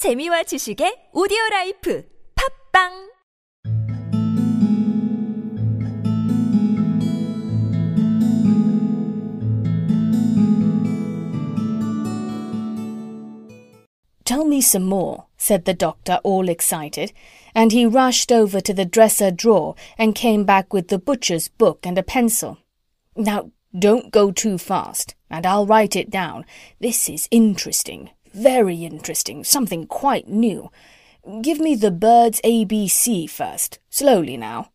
재미와 지식의 오디오 라이프 팝빵 Tell me some more, said the doctor, all excited, and he rushed over to the dresser drawer and came back with the butcher's book and a pencil. Now, don't go too fast, and I'll write it down. This is interesting, very interesting, something quite new. Give me the bird's ABC first, slowly now.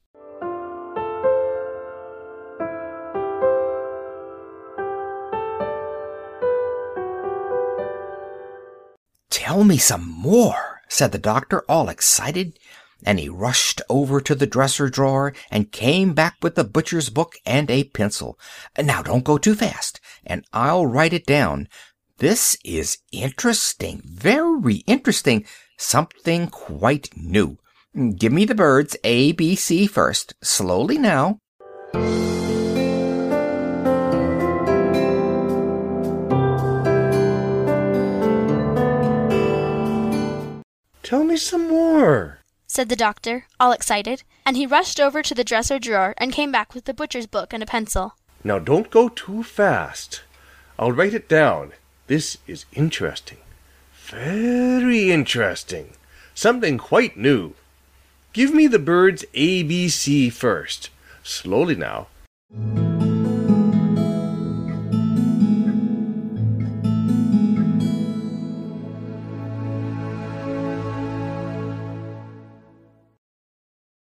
Tell me some more, said the doctor, all excited, and he rushed over to the dresser drawer and came back with the butcher's book and a pencil. Now don't go too fast, and I'll write it down. This is interesting, very interesting, something quite new. Give me the birds A, B, C first, slowly now. Tell me some more. said the doctor, all excited, and he rushed over to the dresser drawer and came back with the butcher's book and a pencil. Now don't go too fast. I'll write it down. This is interesting. Very interesting. Something quite new. Give me the birds ABC first. Slowly now.